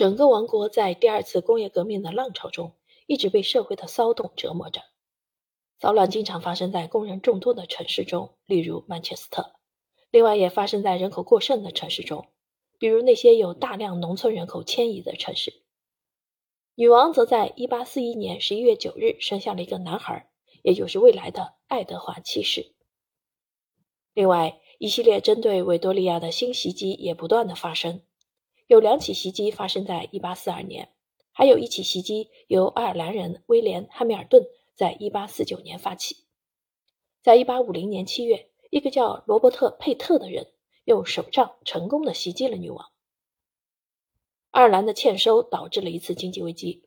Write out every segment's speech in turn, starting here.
整个王国在第二次工业革命的浪潮中，一直被社会的骚动折磨着。骚乱经常发生在工人众多的城市中，例如曼彻斯特；另外，也发生在人口过剩的城市中，比如那些有大量农村人口迁移的城市。女王则在1841年11月9日生下了一个男孩，也就是未来的爱德华七世。另外，一系列针对维多利亚的新袭击也不断的发生。有两起袭击发生在1842年，还有一起袭击由爱尔兰人威廉·汉密尔顿在1849年发起。在1850年7月，一个叫罗伯特·佩特的人用手杖成功的袭击了女王。爱尔兰的欠收导致了一次经济危机，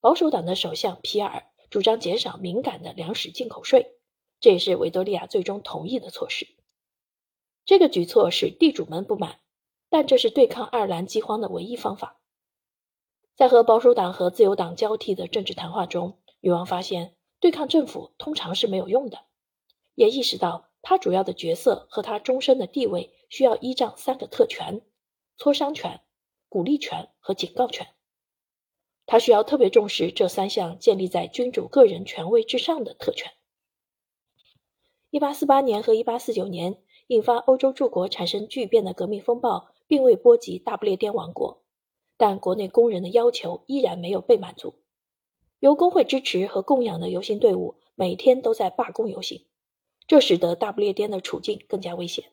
保守党的首相皮尔主张减少敏感的粮食进口税，这也是维多利亚最终同意的措施。这个举措使地主们不满。但这是对抗爱尔兰饥荒的唯一方法。在和保守党和自由党交替的政治谈话中，女王发现对抗政府通常是没有用的，也意识到她主要的角色和她终身的地位需要依仗三个特权：磋商权、鼓励权和警告权。她需要特别重视这三项建立在君主个人权威之上的特权。一八四八年和一八四九年引发欧洲诸国产生巨变的革命风暴。并未波及大不列颠王国，但国内工人的要求依然没有被满足。由工会支持和供养的游行队伍每天都在罢工游行，这使得大不列颠的处境更加危险。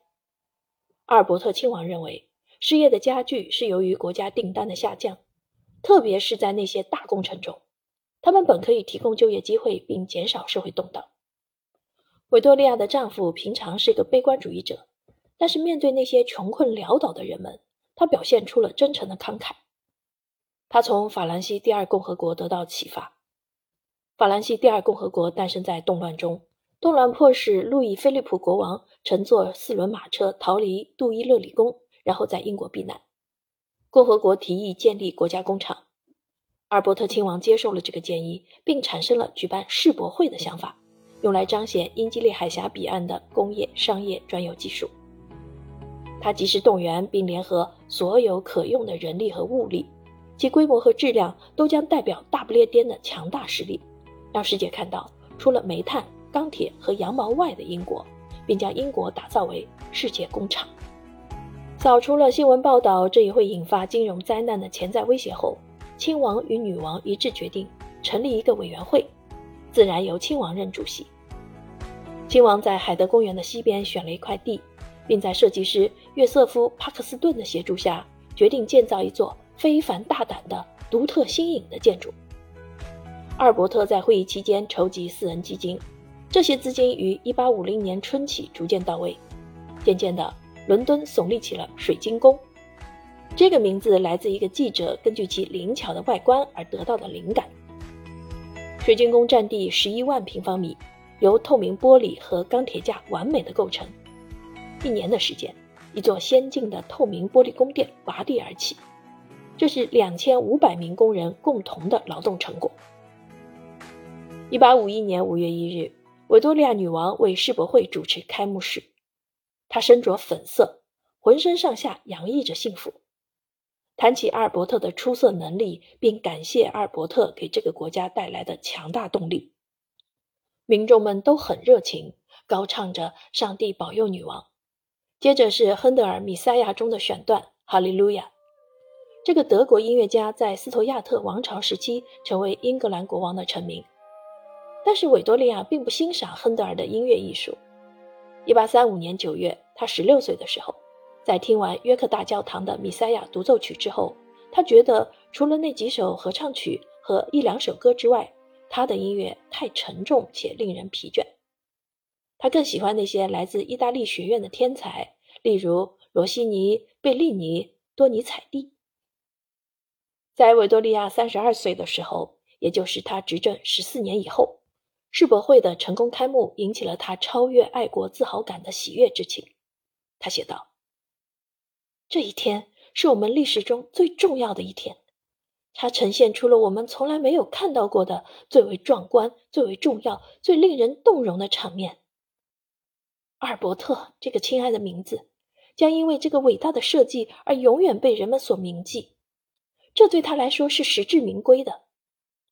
阿尔伯特亲王认为，失业的加剧是由于国家订单的下降，特别是在那些大工程中，他们本可以提供就业机会并减少社会动荡。维多利亚的丈夫平常是个悲观主义者。但是面对那些穷困潦倒的人们，他表现出了真诚的慷慨。他从法兰西第二共和国得到启发。法兰西第二共和国诞生在动乱中，动乱迫使路易菲利普国王乘坐四轮马车逃离杜伊勒里宫，然后在英国避难。共和国提议建立国家工厂，阿尔伯特亲王接受了这个建议，并产生了举办世博会的想法，用来彰显英吉利海峡彼岸的工业商业专有技术。他及时动员并联合所有可用的人力和物力，其规模和质量都将代表大不列颠的强大实力，让世界看到除了煤炭、钢铁和羊毛外的英国，并将英国打造为世界工厂。扫除了新闻报道这也会引发金融灾难的潜在威胁后，亲王与女王一致决定成立一个委员会，自然由亲王任主席。亲王在海德公园的西边选了一块地。并在设计师约瑟夫·帕克斯顿的协助下，决定建造一座非凡大胆的、独特新颖的建筑。阿尔伯特在会议期间筹集私人基金，这些资金于1850年春起逐渐到位。渐渐的，伦敦耸立起了水晶宫。这个名字来自一个记者根据其灵巧的外观而得到的灵感。水晶宫占地11万平方米，由透明玻璃和钢铁架完美的构成。一年的时间，一座先进的透明玻璃宫殿拔地而起，这是两千五百名工人共同的劳动成果。一八五一年五月一日，维多利亚女王为世博会主持开幕式，她身着粉色，浑身上下洋溢着幸福，谈起阿尔伯特的出色能力，并感谢阿尔伯特给这个国家带来的强大动力。民众们都很热情，高唱着“上帝保佑女王”。接着是亨德尔《米赛亚》中的选段《哈利路亚》。这个德国音乐家在斯图亚特王朝时期成为英格兰国王的臣民，但是维多利亚并不欣赏亨德尔的音乐艺术。1835年9月，他16岁的时候，在听完约克大教堂的《米赛亚》独奏曲之后，他觉得除了那几首合唱曲和一两首歌之外，他的音乐太沉重且令人疲倦。他更喜欢那些来自意大利学院的天才，例如罗西尼、贝利尼、多尼采蒂。在维多利亚三十二岁的时候，也就是他执政十四年以后，世博会的成功开幕引起了他超越爱国自豪感的喜悦之情。他写道：“这一天是我们历史中最重要的一天，它呈现出了我们从来没有看到过的最为壮观、最为重要、最令人动容的场面。”阿尔伯特这个亲爱的名字，将因为这个伟大的设计而永远被人们所铭记。这对他来说是实至名归的，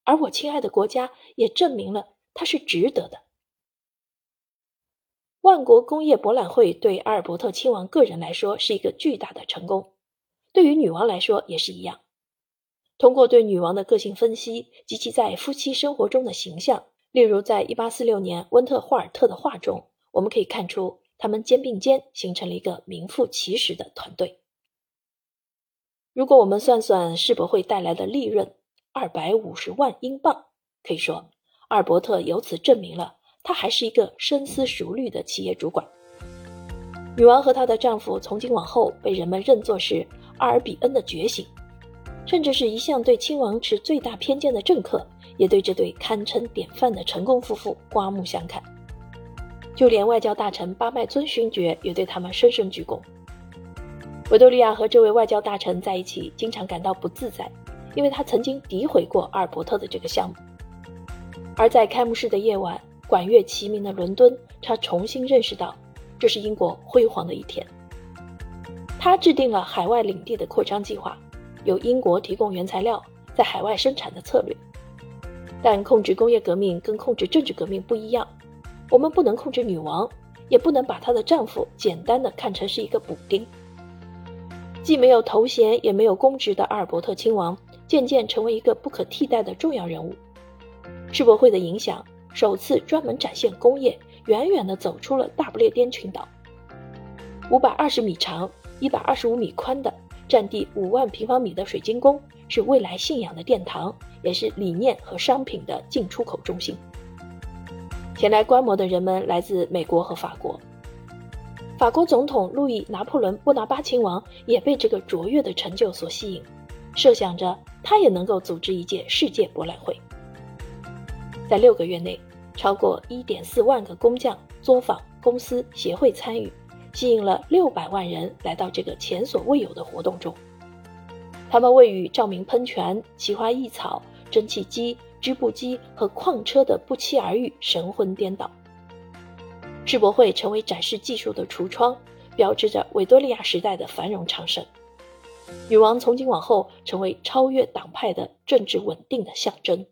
而我亲爱的国家也证明了他是值得的。万国工业博览会对阿尔伯特亲王个人来说是一个巨大的成功，对于女王来说也是一样。通过对女王的个性分析及其在夫妻生活中的形象，例如在1846年温特霍尔特的画中，我们可以看出他们肩并肩形成了一个名副其实的团队。如果我们算算世博会带来的利润，二百五十万英镑，可以说阿尔伯特由此证明了他还是一个深思熟虑的企业主管。女王和她的丈夫从今往后被人们认作是阿尔比恩的觉醒。甚至是一向对亲王持最大偏见的政客，也对这对堪称典范的成功夫妇刮目相看。就连外交大臣巴麦尊勋爵也对他们深深鞠躬。维多利亚和这位外交大臣在一起，经常感到不自在，因为他曾经诋毁过阿尔伯特的这个项目。而在开幕式的夜晚，管乐齐鸣的伦敦，他重新认识到，这是英国辉煌的一天。他制定了海外领地的扩张计划。由英国提供原材料，在海外生产的策略，但控制工业革命跟控制政治革命不一样。我们不能控制女王，也不能把她的丈夫简单的看成是一个补丁。既没有头衔也没有公职的阿尔伯特亲王，渐渐成为一个不可替代的重要人物。世博会的影响首次专门展现工业，远远地走出了大不列颠群岛。五百二十米长、一百二十五米宽的。占地五万平方米的水晶宫是未来信仰的殿堂，也是理念和商品的进出口中心。前来观摩的人们来自美国和法国，法国总统路易拿破仑波拿巴亲王也被这个卓越的成就所吸引，设想着他也能够组织一届世界博览会。在六个月内，超过一点四万个工匠、作坊、公司、协会参与。吸引了六百万人来到这个前所未有的活动中，他们为与照明喷泉、奇花异草、蒸汽机、织布机和矿车的不期而遇神魂颠倒。世博会成为展示技术的橱窗，标志着维多利亚时代的繁荣昌盛。女王从今往后成为超越党派的政治稳定的象征。